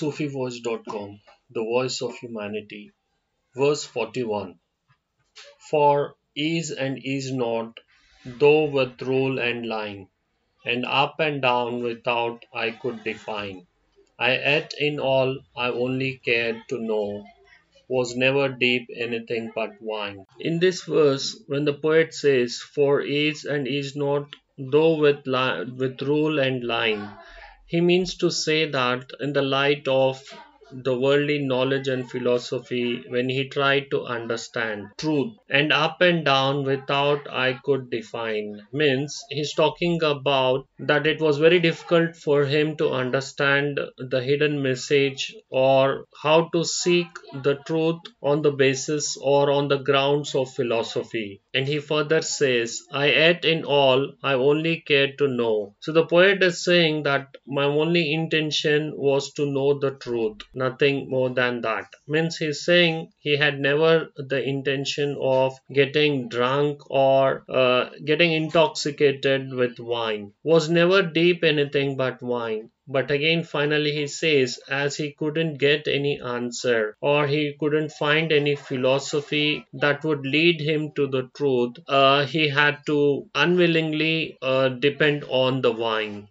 SufiVoice.com, the voice of humanity. Verse 41 For is and is not, though with rule and line, and up and down without I could define. I ate in all I only cared to know was never deep anything but wine. In this verse, when the poet says, For is and is not, though with, li- with rule and line, he means to say that in the light of the worldly knowledge and philosophy when he tried to understand truth and up and down without I could define. Means he's talking about that it was very difficult for him to understand the hidden message or how to seek the truth on the basis or on the grounds of philosophy. And he further says I ate in all I only cared to know. So the poet is saying that my only intention was to know the truth nothing more than that. Means he's saying he had never the intention of getting drunk or uh, getting intoxicated with wine, was never deep anything but wine. But again, finally, he says, as he couldn't get any answer or he couldn't find any philosophy that would lead him to the truth, uh, he had to unwillingly uh, depend on the wine.